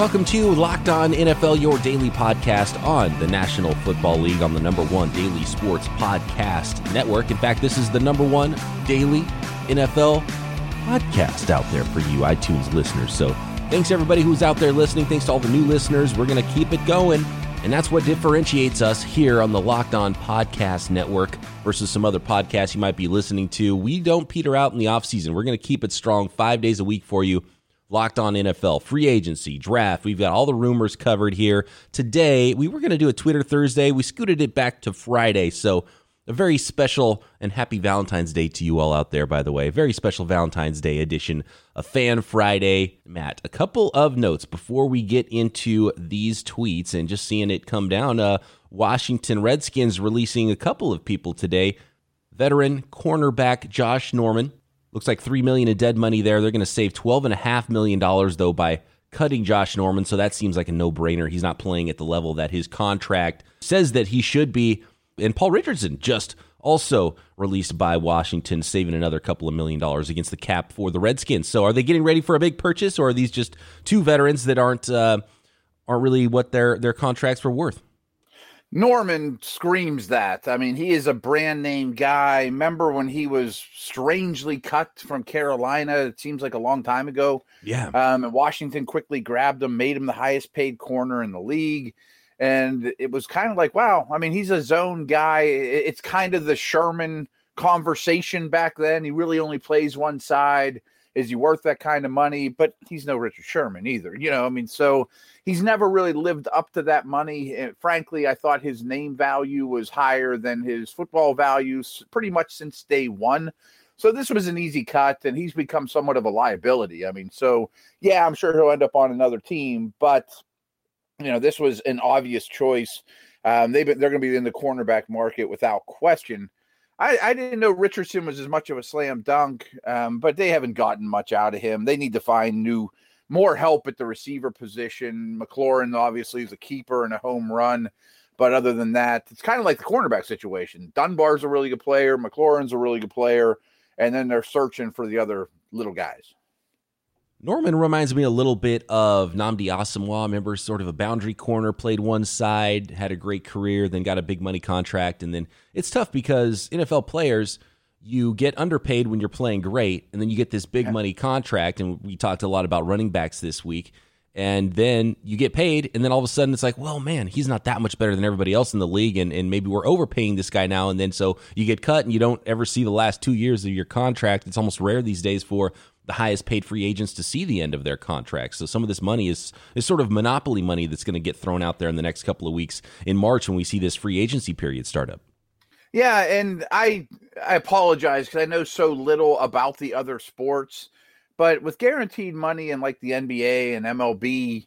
Welcome to Locked On NFL, your daily podcast on the National Football League on the number one daily sports podcast network. In fact, this is the number one daily NFL podcast out there for you, iTunes listeners. So thanks everybody who's out there listening. Thanks to all the new listeners. We're going to keep it going. And that's what differentiates us here on the Locked On Podcast Network versus some other podcasts you might be listening to. We don't peter out in the offseason. We're going to keep it strong five days a week for you. Locked On NFL, free agency, draft. We've got all the rumors covered here. Today, we were going to do a Twitter Thursday. We scooted it back to Friday. So, a very special and happy Valentine's Day to you all out there, by the way. Very special Valentine's Day edition of Fan Friday. Matt, a couple of notes before we get into these tweets and just seeing it come down. Uh, Washington Redskins releasing a couple of people today. Veteran cornerback Josh Norman. Looks like three million in dead money there. They're going to save twelve and a half million dollars though by cutting Josh Norman. So that seems like a no brainer. He's not playing at the level that his contract says that he should be and Paul Richardson just also released by Washington, saving another couple of million dollars against the cap for the Redskins. So, are they getting ready for a big purchase, or are these just two veterans that aren't uh, aren't really what their their contracts were worth? Norman screams that. I mean, he is a brand name guy. Remember when he was strangely cut from Carolina? It seems like a long time ago. Yeah. Um, and Washington quickly grabbed him, made him the highest paid corner in the league. And it was kind of like, wow, I mean, he's a zone guy. It's kind of the Sherman conversation back then. He really only plays one side. Is he worth that kind of money? But he's no Richard Sherman either. You know, I mean, so he's never really lived up to that money. And frankly, I thought his name value was higher than his football values pretty much since day one. So this was an easy cut, and he's become somewhat of a liability. I mean, so yeah, I'm sure he'll end up on another team, but you know, this was an obvious choice. Um, they've been, they're going to be in the cornerback market without question. I, I, didn't know Richardson was as much of a slam dunk, um, but they haven't gotten much out of him. They need to find new, more help at the receiver position. McLaurin obviously is a keeper and a home run, but other than that, it's kind of like the cornerback situation. Dunbar's a really good player, McLaurin's a really good player, and then they're searching for the other little guys. Norman reminds me a little bit of Nnamdi. I remember sort of a boundary corner, played one side, had a great career, then got a big money contract. And then it's tough because NFL players, you get underpaid when you're playing great, and then you get this big yeah. money contract. And we talked a lot about running backs this week. And then you get paid, and then all of a sudden it's like, well, man, he's not that much better than everybody else in the league, and, and maybe we're overpaying this guy now. And then so you get cut, and you don't ever see the last two years of your contract. It's almost rare these days for the highest paid free agents to see the end of their contracts. So some of this money is is sort of monopoly money that's going to get thrown out there in the next couple of weeks in March when we see this free agency period start up. Yeah, and I I apologize because I know so little about the other sports, but with guaranteed money and like the NBA and MLB,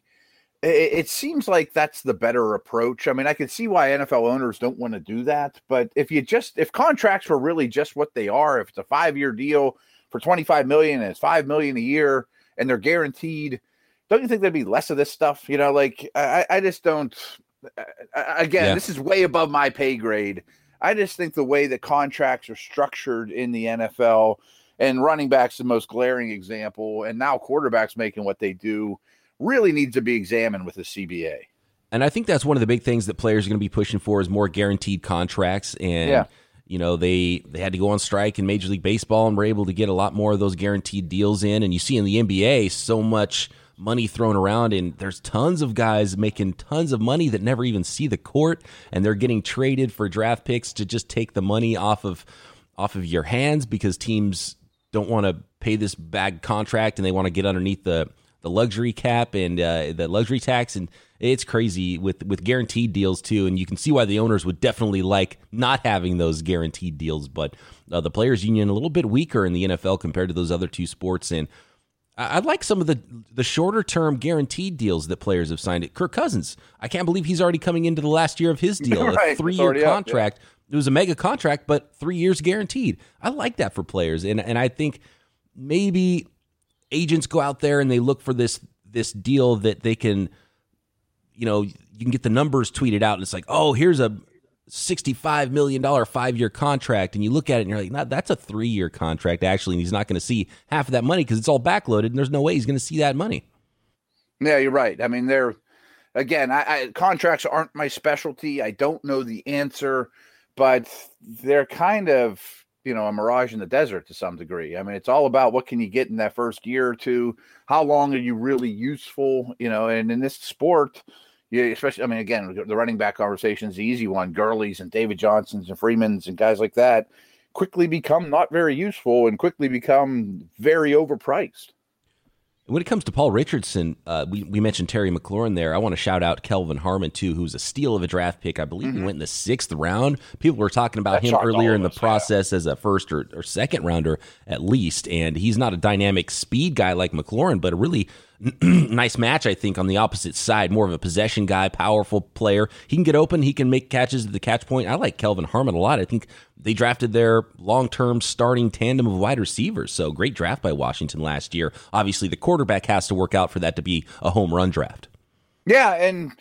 it, it seems like that's the better approach. I mean, I can see why NFL owners don't want to do that, but if you just if contracts were really just what they are, if it's a five year deal for 25 million and it's 5 million a year and they're guaranteed don't you think there'd be less of this stuff you know like i, I just don't again yeah. this is way above my pay grade i just think the way that contracts are structured in the nfl and running backs the most glaring example. And now quarterbacks making what they do really needs to be examined with the cba and i think that's one of the big things that players are going to be pushing for is more guaranteed contracts. And yeah. you know they they had to go on strike in Major League Baseball and were able to get a lot more of those guaranteed deals in. And you see in the NBA so much money thrown around, and there's tons of guys making tons of money that never even see the court, and they're getting traded for draft picks to just take the money off of off of your hands because teams don't want to pay this bad contract and they want to get underneath the the luxury cap and uh, the luxury tax and it's crazy with with guaranteed deals too, and you can see why the owners would definitely like not having those guaranteed deals. But uh, the players' union a little bit weaker in the NFL compared to those other two sports, and I, I like some of the the shorter term guaranteed deals that players have signed. It Kirk Cousins, I can't believe he's already coming into the last year of his deal, right. a three year contract. Up, yeah. It was a mega contract, but three years guaranteed. I like that for players, and and I think maybe agents go out there and they look for this this deal that they can you know, you can get the numbers tweeted out and it's like, oh, here's a $65 million five year contract. And you look at it and you're like, nah, that's a three year contract, actually. And he's not going to see half of that money because it's all backloaded and there's no way he's going to see that money. Yeah, you're right. I mean, they're again, I, I, contracts aren't my specialty. I don't know the answer, but they're kind of you know a mirage in the desert to some degree. I mean, it's all about what can you get in that first year or two. How long are you really useful? You know, and in this sport. Yeah, especially. I mean, again, the running back conversation is the easy one. Gurley's and David Johnsons and Freemans and guys like that quickly become not very useful and quickly become very overpriced. When it comes to Paul Richardson, uh, we, we mentioned Terry McLaurin there. I want to shout out Kelvin Harmon, too, who's a steal of a draft pick. I believe mm-hmm. he went in the sixth round. People were talking about that him earlier in the us, process yeah. as a first or, or second rounder at least. And he's not a dynamic speed guy like McLaurin, but a really nice match, I think, on the opposite side. More of a possession guy, powerful player. He can get open. He can make catches at the catch point. I like Kelvin Harmon a lot. I think they drafted their long term starting tandem of wide receivers. So great draft by Washington last year. Obviously, the quarterback has to work out for that to be a home run draft. Yeah. And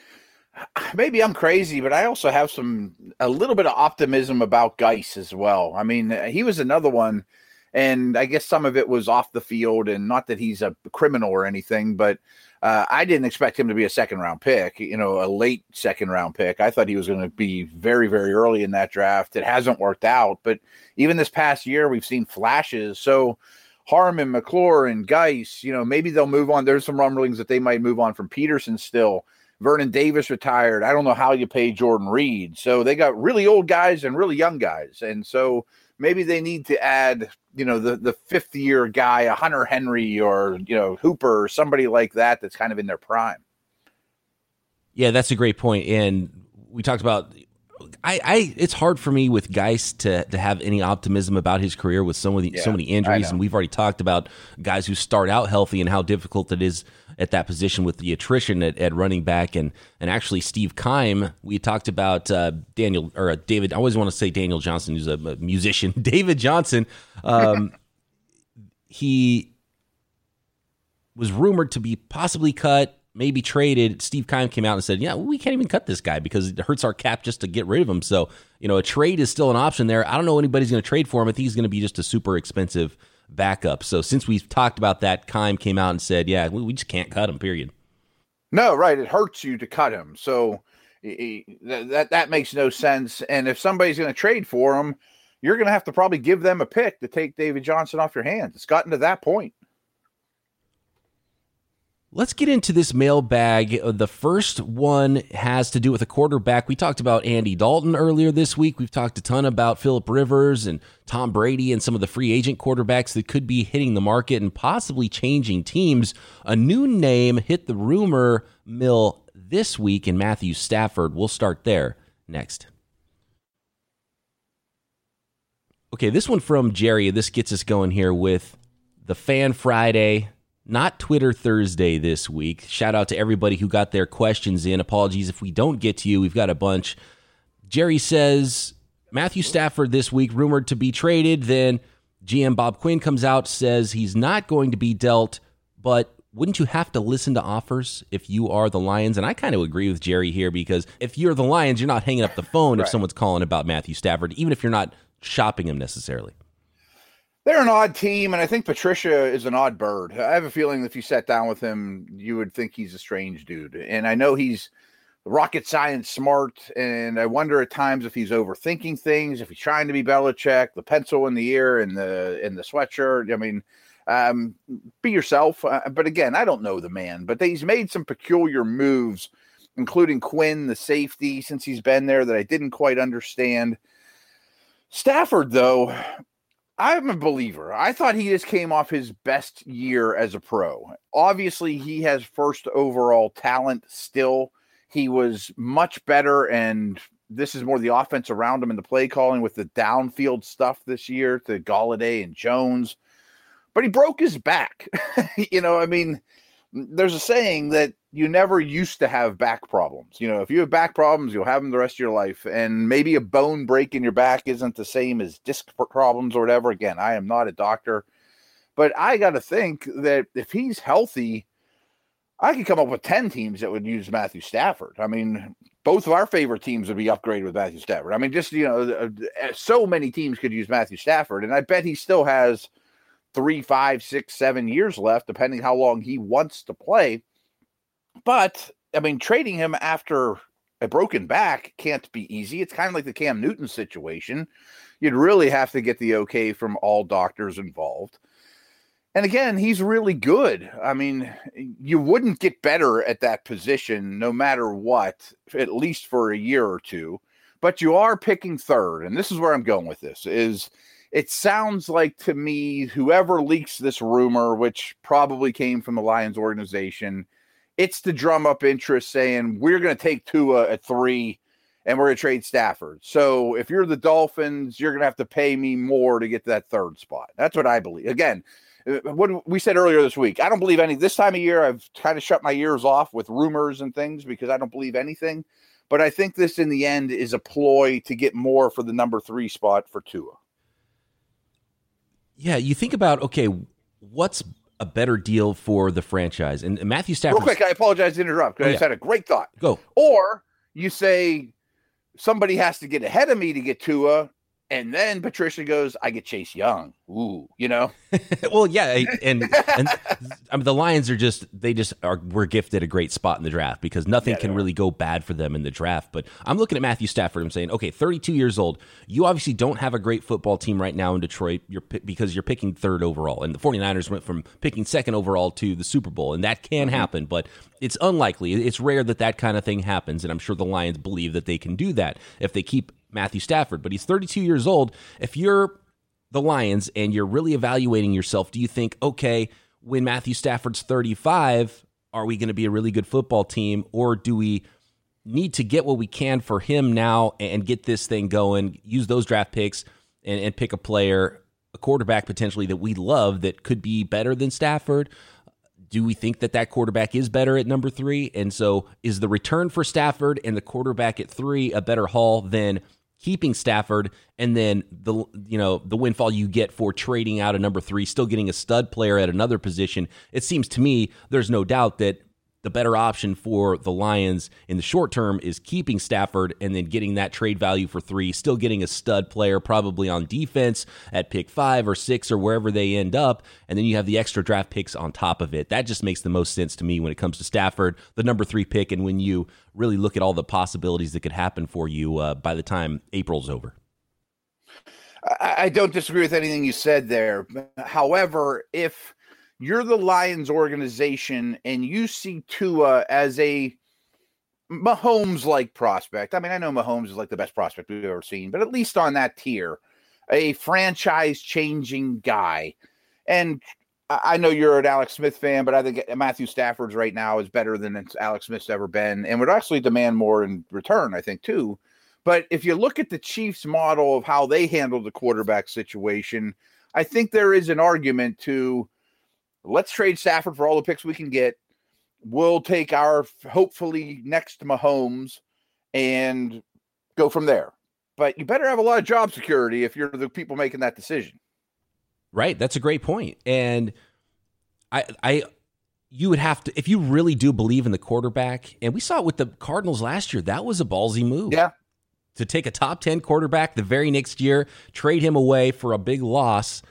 maybe I'm crazy, but I also have some, a little bit of optimism about Guice as well. I mean, he was another one and I guess some of it was off the field, and not that he's a criminal or anything, but uh, I didn't expect him to be a second round pick, you know, a late second round pick. I thought he was going to be very, very early in that draft. It hasn't worked out, but even this past year, we've seen flashes. So Harmon, McClure, and Guice, you know, maybe they'll move on. There's some rumblings that they might move on from Peterson still. Vernon Davis retired. I don't know how you pay Jordan Reed. So they got really old guys and really young guys. And so maybe they need to add, you know, the the fifth year guy, a Hunter Henry or you know Hooper or somebody like that that's kind of in their prime. Yeah, that's a great point. And we talked about I, I it's hard for me with Guice to to have any optimism about his career with so many yeah, so many injuries, and we've already talked about guys who start out healthy and how difficult it is at that position with the attrition at, at running back, and and actually Steve Keim. We talked about uh, Daniel or uh, David. I always want to say Daniel Johnson, who's a, a musician. David Johnson. Um, he was rumored to be possibly cut maybe traded. Steve Keim came out and said, "Yeah, we can't even cut this guy because it hurts our cap just to get rid of him." So, you know, a trade is still an option there. I don't know anybody's going to trade for him. I think he's going to be just a super expensive backup. So, since we've talked about that, Keim came out and said, "Yeah, we, we just can't cut him." Period. No, right. It hurts you to cut him. So that that makes no sense. And if somebody's going to trade for him, you're going to have to probably give them a pick to take David Johnson off your hands. It's gotten to that point. Let's get into this mailbag. Uh, the first one has to do with a quarterback. We talked about Andy Dalton earlier this week. We've talked a ton about Philip Rivers and Tom Brady and some of the free agent quarterbacks that could be hitting the market and possibly changing teams. A new name hit the rumor mill this week in Matthew Stafford. We'll start there next. Okay, this one from Jerry. This gets us going here with the Fan Friday not Twitter Thursday this week. Shout out to everybody who got their questions in. Apologies if we don't get to you. We've got a bunch. Jerry says Matthew Stafford this week rumored to be traded. Then GM Bob Quinn comes out says he's not going to be dealt, but wouldn't you have to listen to offers if you are the Lions? And I kind of agree with Jerry here because if you're the Lions, you're not hanging up the phone right. if someone's calling about Matthew Stafford, even if you're not shopping him necessarily. They're an odd team, and I think Patricia is an odd bird. I have a feeling if you sat down with him, you would think he's a strange dude. And I know he's rocket science smart, and I wonder at times if he's overthinking things, if he's trying to be Belichick, the pencil in the ear and the in the sweatshirt. I mean, um, be yourself. Uh, but again, I don't know the man, but he's made some peculiar moves, including Quinn, the safety, since he's been there that I didn't quite understand. Stafford, though, I'm a believer. I thought he just came off his best year as a pro. Obviously, he has first overall talent still. He was much better, and this is more the offense around him and the play calling with the downfield stuff this year to Golladay and Jones. But he broke his back. you know, I mean, there's a saying that you never used to have back problems. You know, if you have back problems, you'll have them the rest of your life. And maybe a bone break in your back isn't the same as disc problems or whatever. Again, I am not a doctor, but I got to think that if he's healthy, I could come up with 10 teams that would use Matthew Stafford. I mean, both of our favorite teams would be upgraded with Matthew Stafford. I mean, just, you know, uh, uh, so many teams could use Matthew Stafford. And I bet he still has – three, five, six, seven years left, depending how long he wants to play. But I mean, trading him after a broken back can't be easy. It's kind of like the Cam Newton situation. You'd really have to get the okay from all doctors involved. And again, he's really good. I mean, you wouldn't get better at that position no matter what, at least for a year or two. But you are picking third, and this is where I'm going with this is it sounds like to me whoever leaks this rumor, which probably came from the Lions organization, it's to drum up interest saying we're going to take Tua at three and we're going to trade Stafford. So if you're the Dolphins, you're going to have to pay me more to get to that third spot. That's what I believe. Again, uh, what we said earlier this week, I don't believe any. This time of year, I've kind of shut my ears off with rumors and things because I don't believe anything. But I think this, in the end, is a ploy to get more for the number three spot for Tua. Yeah, you think about okay, what's a better deal for the franchise? And Matthew Stafford. Real quick, I apologize to interrupt. Oh, I yeah. just had a great thought. Go. Or you say somebody has to get ahead of me to get Tua, and then Patricia goes, I get Chase Young. Ooh, you know? well, yeah. And, and I mean, the Lions are just, they just are, we're gifted a great spot in the draft because nothing yeah, can really go bad for them in the draft. But I'm looking at Matthew Stafford. I'm saying, okay, 32 years old. You obviously don't have a great football team right now in Detroit you're, because you're picking third overall. And the 49ers went from picking second overall to the Super Bowl. And that can mm-hmm. happen, but it's unlikely. It's rare that that kind of thing happens. And I'm sure the Lions believe that they can do that if they keep Matthew Stafford, but he's 32 years old. If you're the Lions and you're really evaluating yourself, do you think, okay, when Matthew Stafford's 35, are we going to be a really good football team, or do we need to get what we can for him now and get this thing going, use those draft picks and, and pick a player, a quarterback potentially that we love that could be better than Stafford? do we think that that quarterback is better at number three? And so is the return for Stafford and the quarterback at three a better haul than keeping Stafford, and then the you know the windfall you get for trading out a number three, still getting a stud player at another position. It seems to me there's no doubt that the better option for the Lions in the short term is keeping Stafford and then getting that trade value for three, still getting a stud player probably on defense at pick five or six or wherever they end up. And then you have the extra draft picks on top of it. That just makes the most sense to me when it comes to Stafford, the number three pick, and when you really look at all the possibilities that could happen for you uh, by the time April's over. I don't disagree with anything you said there. However, if you're the Lions organization and you see Tua as a Mahomes like prospect. I mean, I know Mahomes is like the best prospect we've ever seen, but at least on that tier, a franchise changing guy. And I know you're an Alex Smith fan, but I think Matthew Stafford's right now is better than Alex Smith's ever been and would actually demand more in return, I think, too. But if you look at the Chiefs' model of how they handle the quarterback situation, I think there is an argument to let's trade Stafford for all the picks we can get. We'll take our hopefully next Mahomes and go from there. But you better have a lot of job security if you're the people making that decision. Right. That's a great point. And I I you would have to if you really do believe in the quarterback, and we saw it with the Cardinals last year, that was a ballsy move. Yeah. To take a top 10 quarterback the very next year, trade him away for a big loss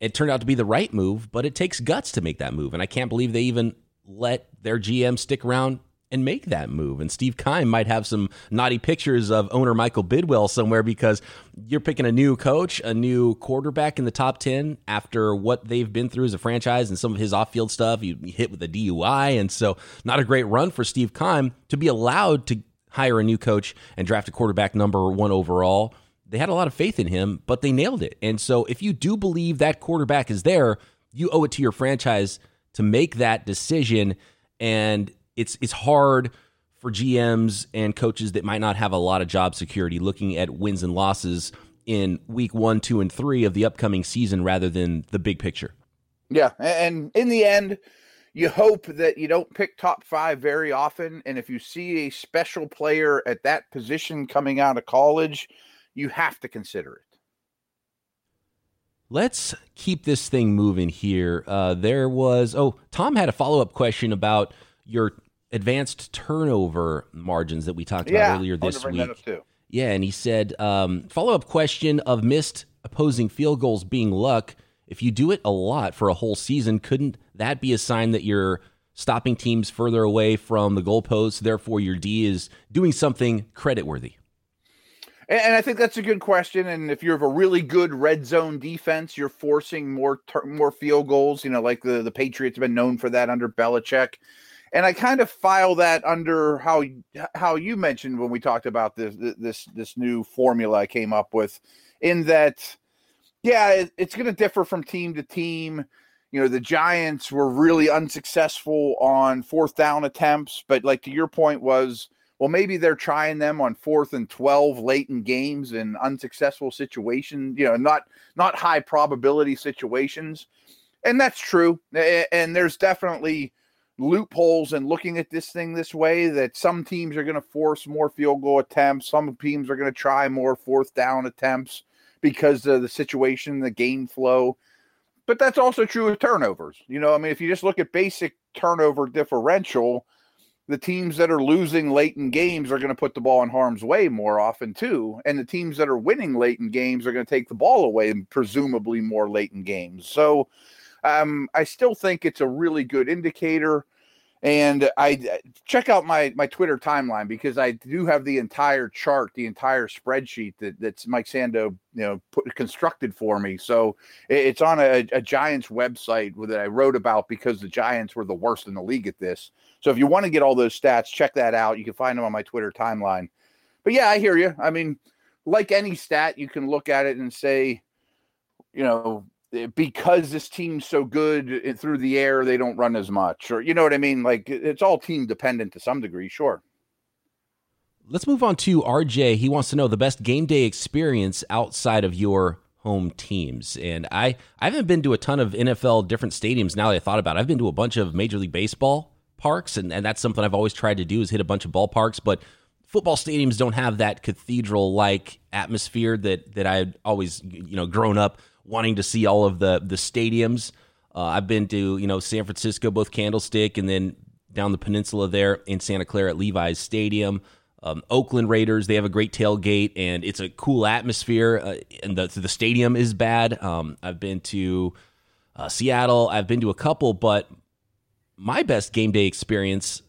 it turned out to be the right move, but it takes guts to make that move. And I can't believe they even let their GM stick around and make that move. And Steve Keim might have some naughty pictures of owner Michael Bidwill somewhere because you're picking a new coach, a new quarterback in the top 10 after what they've been through as a franchise and some of his off field stuff. You hit with a DUI. And so, not a great run for Steve Keim to be allowed to hire a new coach and draft a quarterback number one overall they had a lot of faith in him, but they nailed it. And so if you do believe that quarterback is there, you owe it to your franchise to make that decision. And it's it's hard for GMs and coaches that might not have a lot of job security looking at wins and losses in week one, two, and three of the upcoming season rather than the big picture. Yeah. And in the end, you hope that you don't pick top five very often. And if you see a special player at that position coming out of college, you have to consider it. Let's keep this thing moving here. Uh, there was, oh, Tom had a follow up question about your advanced turnover margins that we talked about earlier this week. Yeah, and he said, um, follow up question of missed opposing field goals being luck. If you do it a lot for a whole season, couldn't that be a sign that you're stopping teams further away from the goalposts. Therefore, your D is doing something creditworthy. And I think that's a good question. And if you have a really good red zone defense, you're forcing more more field goals. You know, like the the Patriots have been known for that under Belichick. And I kind of file that under how how you mentioned when we talked about this this this new formula I came up with, in that, yeah, it, it's going to differ from team to team. You know, the Giants were really unsuccessful on fourth down attempts, but like to your point was well, maybe they're trying them on fourth and 12 late in games in unsuccessful situations, you know, not not high probability situations. And that's true. And there's definitely loopholes in looking at this thing this way that some teams are going to force more field goal attempts, some teams are going to try more fourth down attempts because of the situation, the game flow. But that's also true of turnovers. You know, I mean, if you just look at basic turnover differential, the teams that are losing late in games are going to put the ball in harm's way more often too and the teams that are winning late in games are going to take the ball away and presumably more late in games. So um, i still think it's a really good indicator and I uh, check out my my Twitter timeline because I do have the entire chart, the entire spreadsheet that that's Mike Sando you know put constructed for me. So it's on a, a Giants website that I wrote about because the Giants were the worst in the league at this. So if you want to get all those stats, check that out. You can find them on my Twitter timeline. But yeah, I hear you. I mean, like any stat, you can look at it and say, you know, because this team's so good eh, through the air, they don't run as much, or you know what I mean? Like it's all team dependent to some degree, sure. Let's move on to RJ. He wants to know the best game day experience outside of your home teams. And I, I haven't been to a ton of NFL different stadiums now that I thought about it. I've been to a bunch of Major League Baseball parks, and, and that's something I've always tried to do is hit a bunch of ballparks. But football stadiums don't have that cathedral like atmosphere that that I had always you know grown up wanting to see all of the the stadiums. Uh, I've been to you know San Francisco, both Candlestick, and then down the peninsula there in Santa Clara at Levi's Stadium. Um, Oakland Raiders, they have a great tailgate and it's a cool atmosphere. Uh, and the the stadium is bad. Um, I've been to uh, Seattle. I've been to a couple, but my best game day experience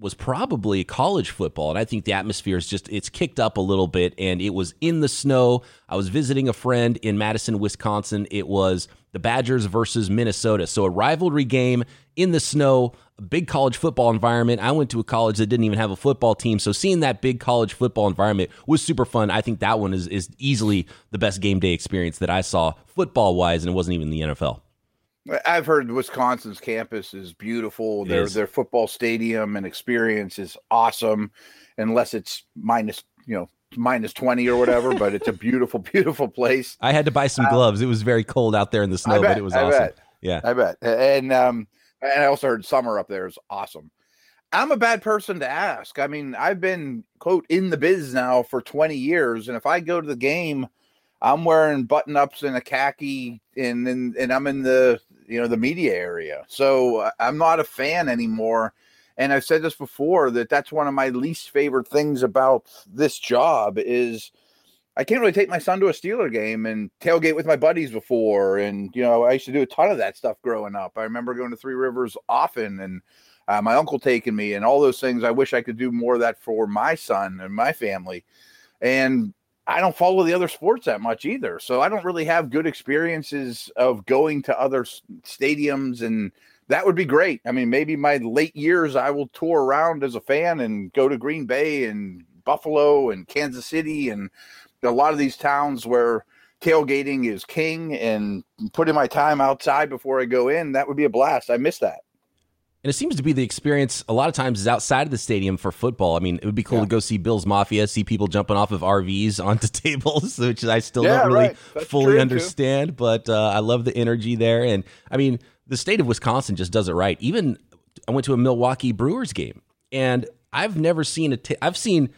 was probably college football and i think the atmosphere is just it's kicked up a little bit and it was in the snow. I was visiting a friend in madison wisconsin. It was the badgers versus minnesota. So a rivalry game in the snow big college football environment. I went to a college that didn't even have a football team so seeing that big college football environment was super fun. I think that one is, is easily the best game day experience that i saw football wise and it wasn't even the nfl I've heard Wisconsin's campus is beautiful. their is. their football stadium and experience is awesome, unless it's minus you know minus 20 or whatever, but it's a beautiful, beautiful place. I had to buy some um, gloves. Um, it was very cold out there in the snow, bet, but it was I awesome. Bet. Yeah. I bet. And um and I also heard summer up there is awesome. I'm a bad person to ask. I mean, I've been quote in the biz now for 20 years and if I go to the game I'm wearing button ups and a khaki and, and and I'm in the you know the media area. So uh, I'm not a fan anymore. And I've said this before that that's one of my least favorite things about this job is I can't really take my son to a Steeler game and tailgate with my buddies before. And you know, I used to do a ton of that stuff growing up. I remember going to Three Rivers often and uh, my uncle taking me and all those things. I wish I could do more of that for my son and my family. And I don't follow the other sports that much either. So I don't really have good experiences of going to other stadiums and that would be great. I mean, maybe my late years I will tour around as a fan and go to Green Bay and Buffalo and Kansas City and a lot of these towns where tailgating is king and putting my time outside before I go in, that would be a blast. I miss that. And it seems to be the experience a lot of times is outside of the stadium for football. I mean, it would be cool yeah. to go see Bills Mafia, see people jumping off of RVs onto tables, which I still yeah, don't really right. fully understand. Too. But uh, I love the energy there. And I mean, the state of Wisconsin just does it right. Even I went to a Milwaukee Brewers game, and I've never seen a. Ta- I've seen,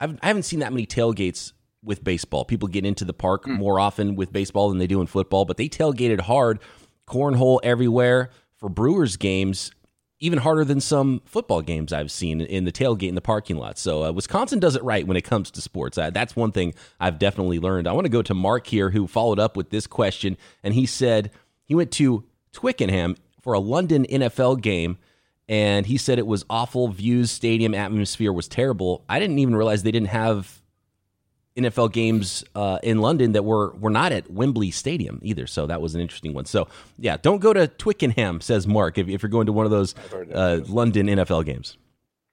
I've, I haven't seen that many tailgates with baseball. People get into the park mm. more often with baseball than they do in football, but they tailgated hard, cornhole everywhere for Brewers games even harder than some football games I've seen in the tailgate in the parking lot. So uh, Wisconsin does it right when it comes to sports. Uh, that's one thing I've definitely learned. I want to go to Mark here, who followed up with this question, and he said he went to Twickenham for a London NFL game, and he said it was awful. Views, stadium atmosphere was terrible. I didn't even realize they didn't have NFL games uh, in London that were were not at Wembley Stadium either. So that was an interesting one. So yeah, don't go to Twickenham, says Mark, if, if you're going to one of those uh, London NFL games.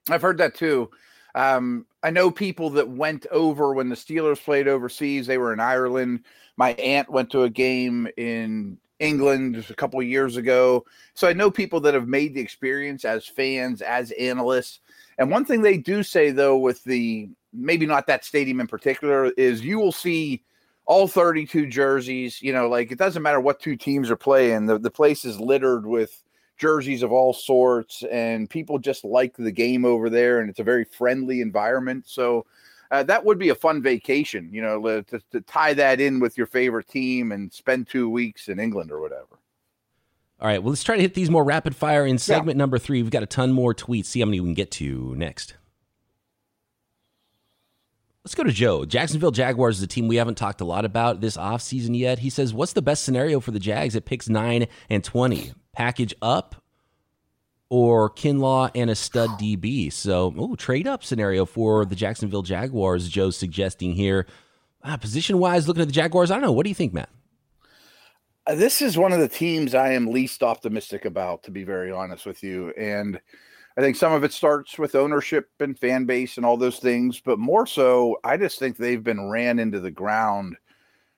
I've heard that too. Um, I know people that went over when the Steelers played overseas. They were in Ireland. My aunt went to a game in England a couple of years ago. So I know people that have made the experience as fans, as analysts. And one thing they do say though, with the maybe not that stadium in particular, is you will see all 32 jerseys. You know, like it doesn't matter what two teams are playing, the, the place is littered with jerseys of all sorts, and people just like the game over there, and it's a very friendly environment. So, uh, that would be a fun vacation, you know, to, to tie that in with your favorite team and spend two weeks in England or whatever. All right, well, let's try to hit these more rapid fire in segment yeah. number three. We've got a ton more tweets. See how many we can get to next. Let's go to Joe. Jacksonville Jaguars is a team we haven't talked a lot about this offseason yet. He says, What's the best scenario for the Jags at picks 9 and 20? Package up or Kinlaw and a stud DB? So, ooh, trade up scenario for the Jacksonville Jaguars, Joe's suggesting here. Ah, position wise, looking at the Jaguars, I don't know. What do you think, Matt? Uh, this is one of the teams I am least optimistic about, to be very honest with you. And I think some of it starts with ownership and fan base and all those things, but more so, I just think they've been ran into the ground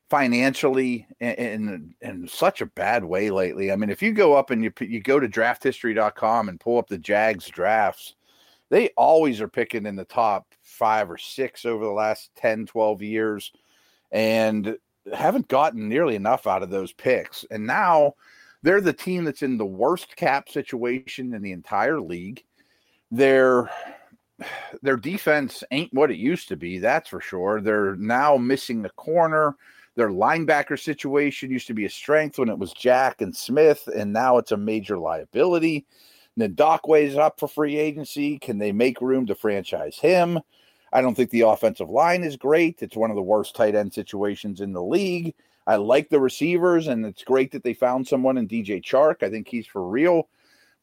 financially in, in, in such a bad way lately. I mean, if you go up and you you go to drafthistory.com and pull up the Jags drafts, they always are picking in the top 5 or 6 over the last 10, 12 years and haven't gotten nearly enough out of those picks. And now they're the team that's in the worst cap situation in the entire league. Their their defense ain't what it used to be, that's for sure. They're now missing the corner. Their linebacker situation used to be a strength when it was Jack and Smith, and now it's a major liability. Ngakoue is up for free agency. Can they make room to franchise him? I don't think the offensive line is great. It's one of the worst tight end situations in the league. I like the receivers, and it's great that they found someone in DJ Chark. I think he's for real.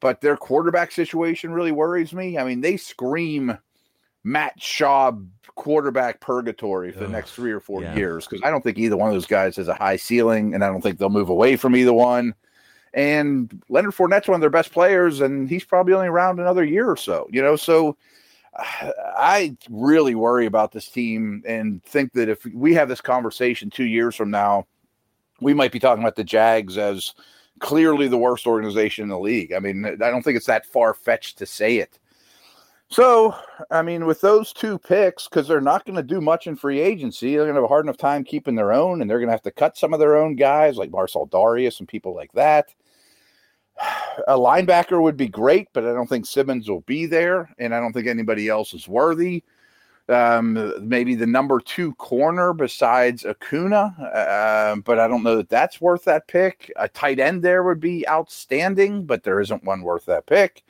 But their quarterback situation really worries me. I mean, they scream Matt Schaub quarterback purgatory for the next three or four yeah. years because I don't think either one of those guys has a high ceiling, and I don't think they'll move away from either one. And Leonard Fournette's one of their best players, and he's probably only around another year or so. You know, so I really worry about this team and think that if we have this conversation two years from now, we might be talking about the Jags as clearly the worst organization in the league. I mean, I don't think it's that far fetched to say it. So, I mean, with those two picks, because they're not going to do much in free agency, they're going to have a hard enough time keeping their own, and they're going to have to cut some of their own guys like Marcell Dareus and people like that. A linebacker would be great, but I don't think Simmons will be there, and I don't think anybody else is worthy. Um, maybe the number two corner besides Okudah, uh, but I don't know that that's worth that pick. A tight end there would be outstanding, but there isn't one worth that pick.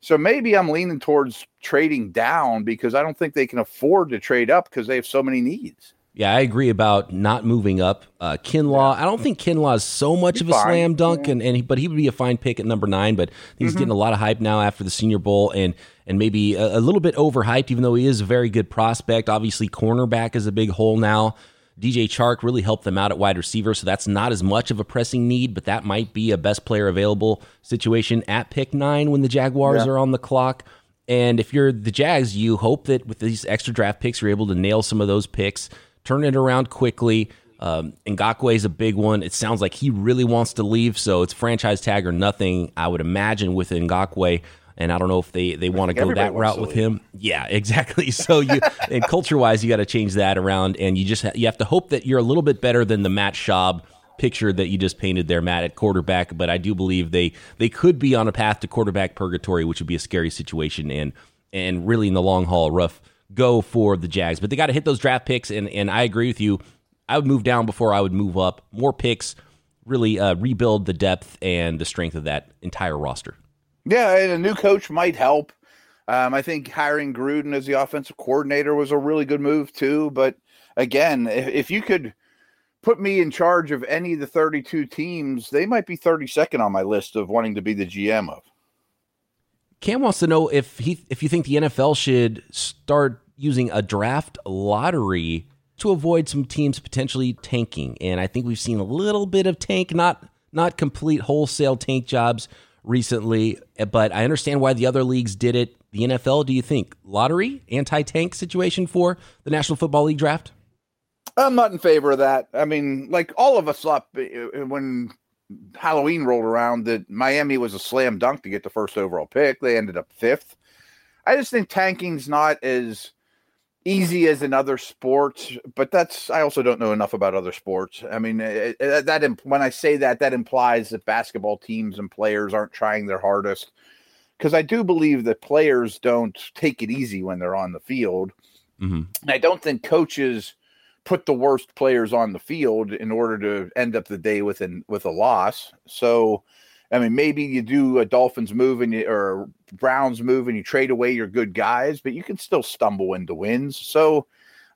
So maybe I'm leaning towards trading down because I don't think they can afford to trade up because they have so many needs. Yeah, I agree about not moving up. Uh, Kinlaw, I don't think Kinlaw is so much he's of a fine. slam dunk, and, and he, but he would be a fine pick at number nine. But he's mm-hmm. getting a lot of hype now after the Senior Bowl, and and maybe a, a little bit overhyped, even though he is a very good prospect. Obviously, cornerback is a big hole now. DJ Chark really helped them out at wide receiver, so that's not as much of a pressing need, but that might be a best player available situation at pick nine when the Jaguars yeah. are on the clock. And if you're the Jags, you hope that with these extra draft picks, you're able to nail some of those picks, turn it around quickly. Um, Ngakoue is a big one. It sounds like he really wants to leave, so it's franchise tag or nothing. I would imagine with Ngakoue and I don't know if they they want to go that route with him. Yeah, exactly. So you and culture wise, you got to change that around, and you just ha- you have to hope that you're a little bit better than the Matt Schaub picture that you just painted there, Matt, at quarterback. But I do believe they they could be on a path to quarterback purgatory, which would be a scary situation, and and really in the long haul, rough go for the Jags. But they got to hit those draft picks, and and I agree with you. I would move down before I would move up. More picks, really uh, rebuild the depth and the strength of that entire roster. Yeah, and a new coach might help. Um, I think hiring Gruden as the offensive coordinator was a really good move too. But again, if, if you could put me in charge of any of the 32 teams, they might be 32nd on my list of wanting to be the GM of. Cam wants to know if he if you think the NFL should start using a draft lottery to avoid some teams potentially tanking. And I think we've seen a little bit of tank, not not complete wholesale tank jobs recently, but I understand why the other leagues did it. The NFL, do you think lottery, anti-tank situation for the National Football League draft? I'm not in favor of that. I mean, like all of us up uh, when Halloween rolled around that Miami was a slam dunk to get the first overall pick. They ended up fifth. I just think tanking's not as easy as in other sports, but that's I also don't know enough about other sports. I mean, it, it, that when I say that, that implies that basketball teams and players aren't trying their hardest. Because I do believe that players don't take it easy when they're on the field. Mm-hmm. I don't think coaches put the worst players on the field in order to end up the day with an with a loss. So, I mean, maybe you do a Dolphins move and you, or Browns move and you trade away your good guys, but you can still stumble into wins. So,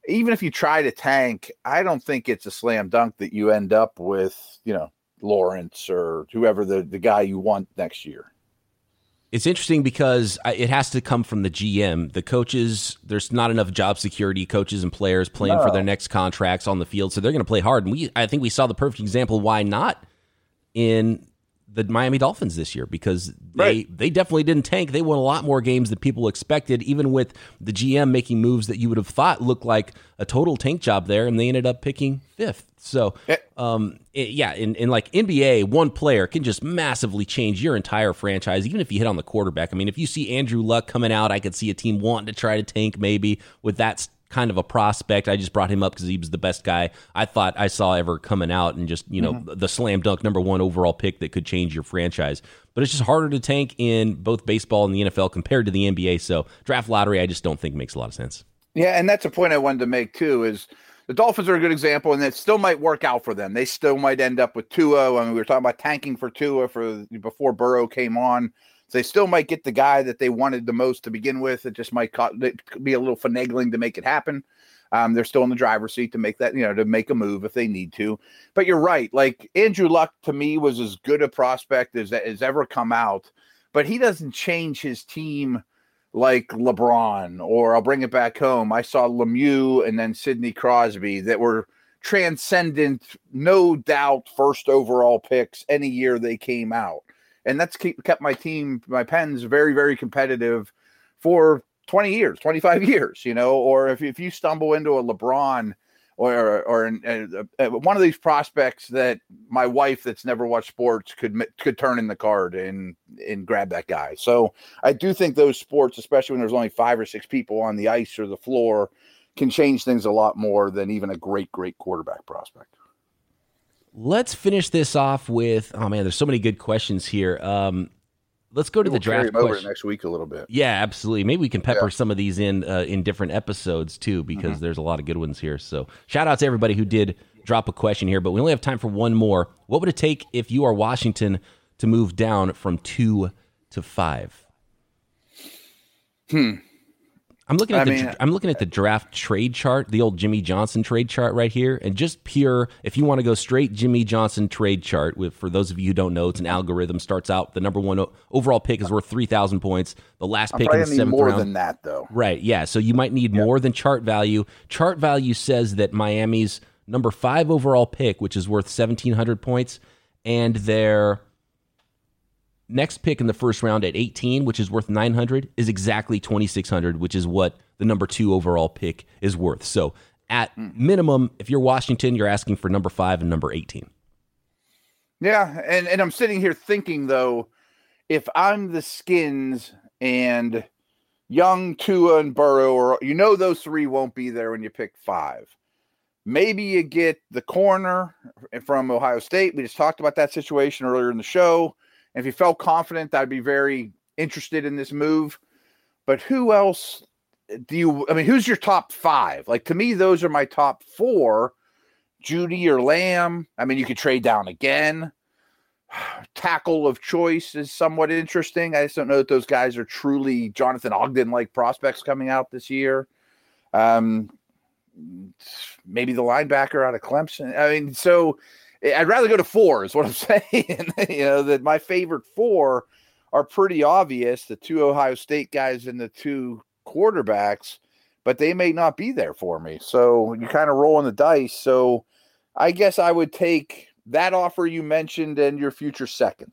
even if you try to tank, I don't think it's a slam dunk that you end up with, you know, Lawrence or whoever the, the guy you want next year. It's interesting because it has to come from the GM. The coaches, there's not enough job security. Coaches and players playing no. for their next contracts on the field, so they're going to play hard. And we, I think, we saw the perfect example. Why not in the Miami Dolphins this year because they right. they definitely didn't tank. They won a lot more games than people expected, even with the GM making moves that you would have thought looked like a total tank job there, and they ended up picking fifth. So, um, it, yeah, in, in like NBA, one player can just massively change your entire franchise, even if you hit on the quarterback. I mean, if you see Andrew Luck coming out, I could see a team wanting to try to tank maybe with that kind of a prospect. I just brought him up because he was the best guy I thought I saw ever coming out, and just you know mm-hmm. the slam dunk number one overall pick that could change your franchise. But it's just harder to tank in both baseball and the NFL compared to the NBA. So draft lottery, I just don't think makes a lot of sense. Yeah, and that's a point I wanted to make too. Is the Dolphins are a good example, and it still might work out for them. They still might end up with Tua. I mean, we were talking about tanking for Tua for before Burrow came on. They still might get the guy that they wanted the most to begin with. It just might be a little finagling to make it happen. Um, they're still in the driver's seat to make that, you know, to make a move if they need to. But you're right. Like Andrew Luck to me was as good a prospect as has ever come out, but he doesn't change his team like LeBron or I'll bring it back home. I saw Lemieux and then Sidney Crosby that were transcendent, no doubt, first overall picks any year they came out and that's keep, kept my team, my Pens, very, very competitive for 20 years, 25 years, you know. Or if, if you stumble into a LeBron or or an, one of these prospects that my wife that's never watched sports could could turn in the card and and grab that guy. So I do think those sports, especially when there's only five or six people on the ice or the floor, can change things a lot more than even a great great quarterback prospect. Let's finish this off with. Oh man, there's so many good questions here. Um, let's go to we'll the draft over next week a little bit. Yeah, absolutely. Maybe we can pepper yeah. some of these in uh, in different episodes too, because mm-hmm. there's a lot of good ones here. So shout out to everybody who did drop a question here, but we only have time for one more. What would it take if you are Washington to move down from two to five? Hmm. I'm looking at I the mean, I'm looking at the draft trade chart, the old Jimmy Johnson trade chart right here, and just pure. If you want to go straight Jimmy Johnson trade chart, with for those of you who don't know, it's an algorithm. Starts out the number one overall pick is worth three thousand points. The last pick in the seventh more round. than that, though. Right? Yeah. So you might need more than chart value. Chart value says that Miami's number five overall pick, which is worth seventeen hundred points, and their next pick in the first round at 18, which is worth 900, is exactly 2600, which is what the number two overall pick is worth. So at mm. minimum, if you're Washington, you're asking for number five and number 18. Yeah, and and I'm sitting here thinking though, if I'm the Skins and Young, Tua, and Burrow, or you know those three won't be there when you pick five. Maybe you get the corner from Ohio State. We just talked about that situation earlier in the show. If you felt confident, I'd be very interested in this move. But who else do you? I mean, who's your top five? Like to me, those are my top four. Jeudy or Lamb. I mean, you could trade down again. Tackle of choice is somewhat interesting. I just don't know that those guys are truly Jonathan Ogden like prospects coming out this year. Um, maybe the linebacker out of Clemson. I mean, so I'd rather go to four, is what I'm saying. you know, that my favorite four are pretty obvious the two Ohio State guys and the two quarterbacks, but they may not be there for me. So you kind of rolling the dice. So I guess I would take that offer you mentioned and your future second.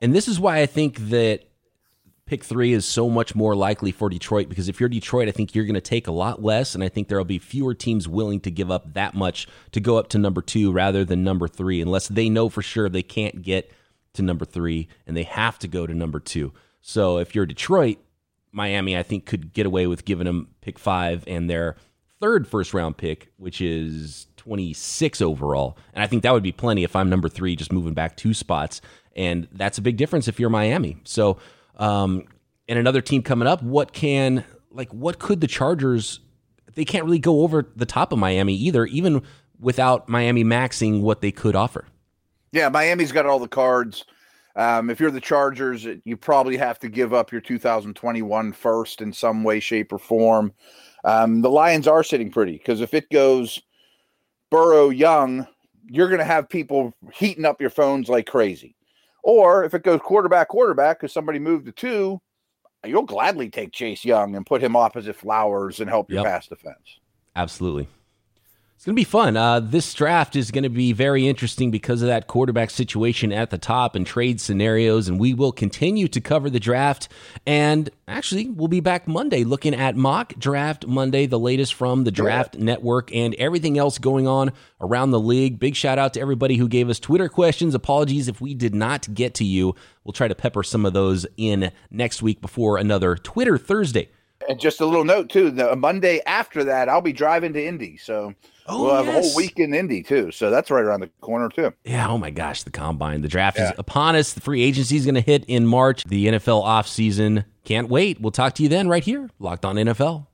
And this is why I think that pick three is so much more likely for Detroit because if you're Detroit, I think you're going to take a lot less, and I think there will be fewer teams willing to give up that much to go up to number two rather than number three, unless they know for sure they can't get to number three and they have to go to number two. So if you're Detroit, Miami, I think could get away with giving them pick five and their third first round pick, which is 26 overall. And I think that would be plenty if I'm number three, just moving back two spots. And that's a big difference if you're Miami. So um, and another team coming up, what can like what could the Chargers? They can't really go over the top of Miami either, even without Miami maxing what they could offer. Yeah, Miami's got all the cards. Um, if you're the Chargers, you probably have to give up your 2021 first in some way, shape, or form. Um, the Lions are sitting pretty because if it goes Burrow Young, you're going to have people heating up your phones like crazy. Or if it goes quarterback, quarterback, because somebody moved to two, you'll gladly take Chase Young and put him opposite Flowers and help your yep. pass defense. Absolutely. It's going to be fun. Uh, this draft is going to be very interesting because of that quarterback situation at the top and trade scenarios. And we will continue to cover the draft. And actually, we'll be back Monday looking at mock draft Monday, the latest from the Draft. Network and everything else going on around the league. Big shout out to everybody who gave us Twitter questions. Apologies if we did not get to you. We'll try to pepper some of those in next week before another Twitter Thursday. And just a little note, too the uh, Monday after that, I'll be driving to Indy. So Oh, we'll have yes. a whole week in Indy too, so that's right around the corner too. Yeah. Oh my gosh, the combine, the draft yeah. is upon us. The free agency is going to hit in March. The NFL offseason. Can't wait. We'll talk to you then, right here, Locked On NFL.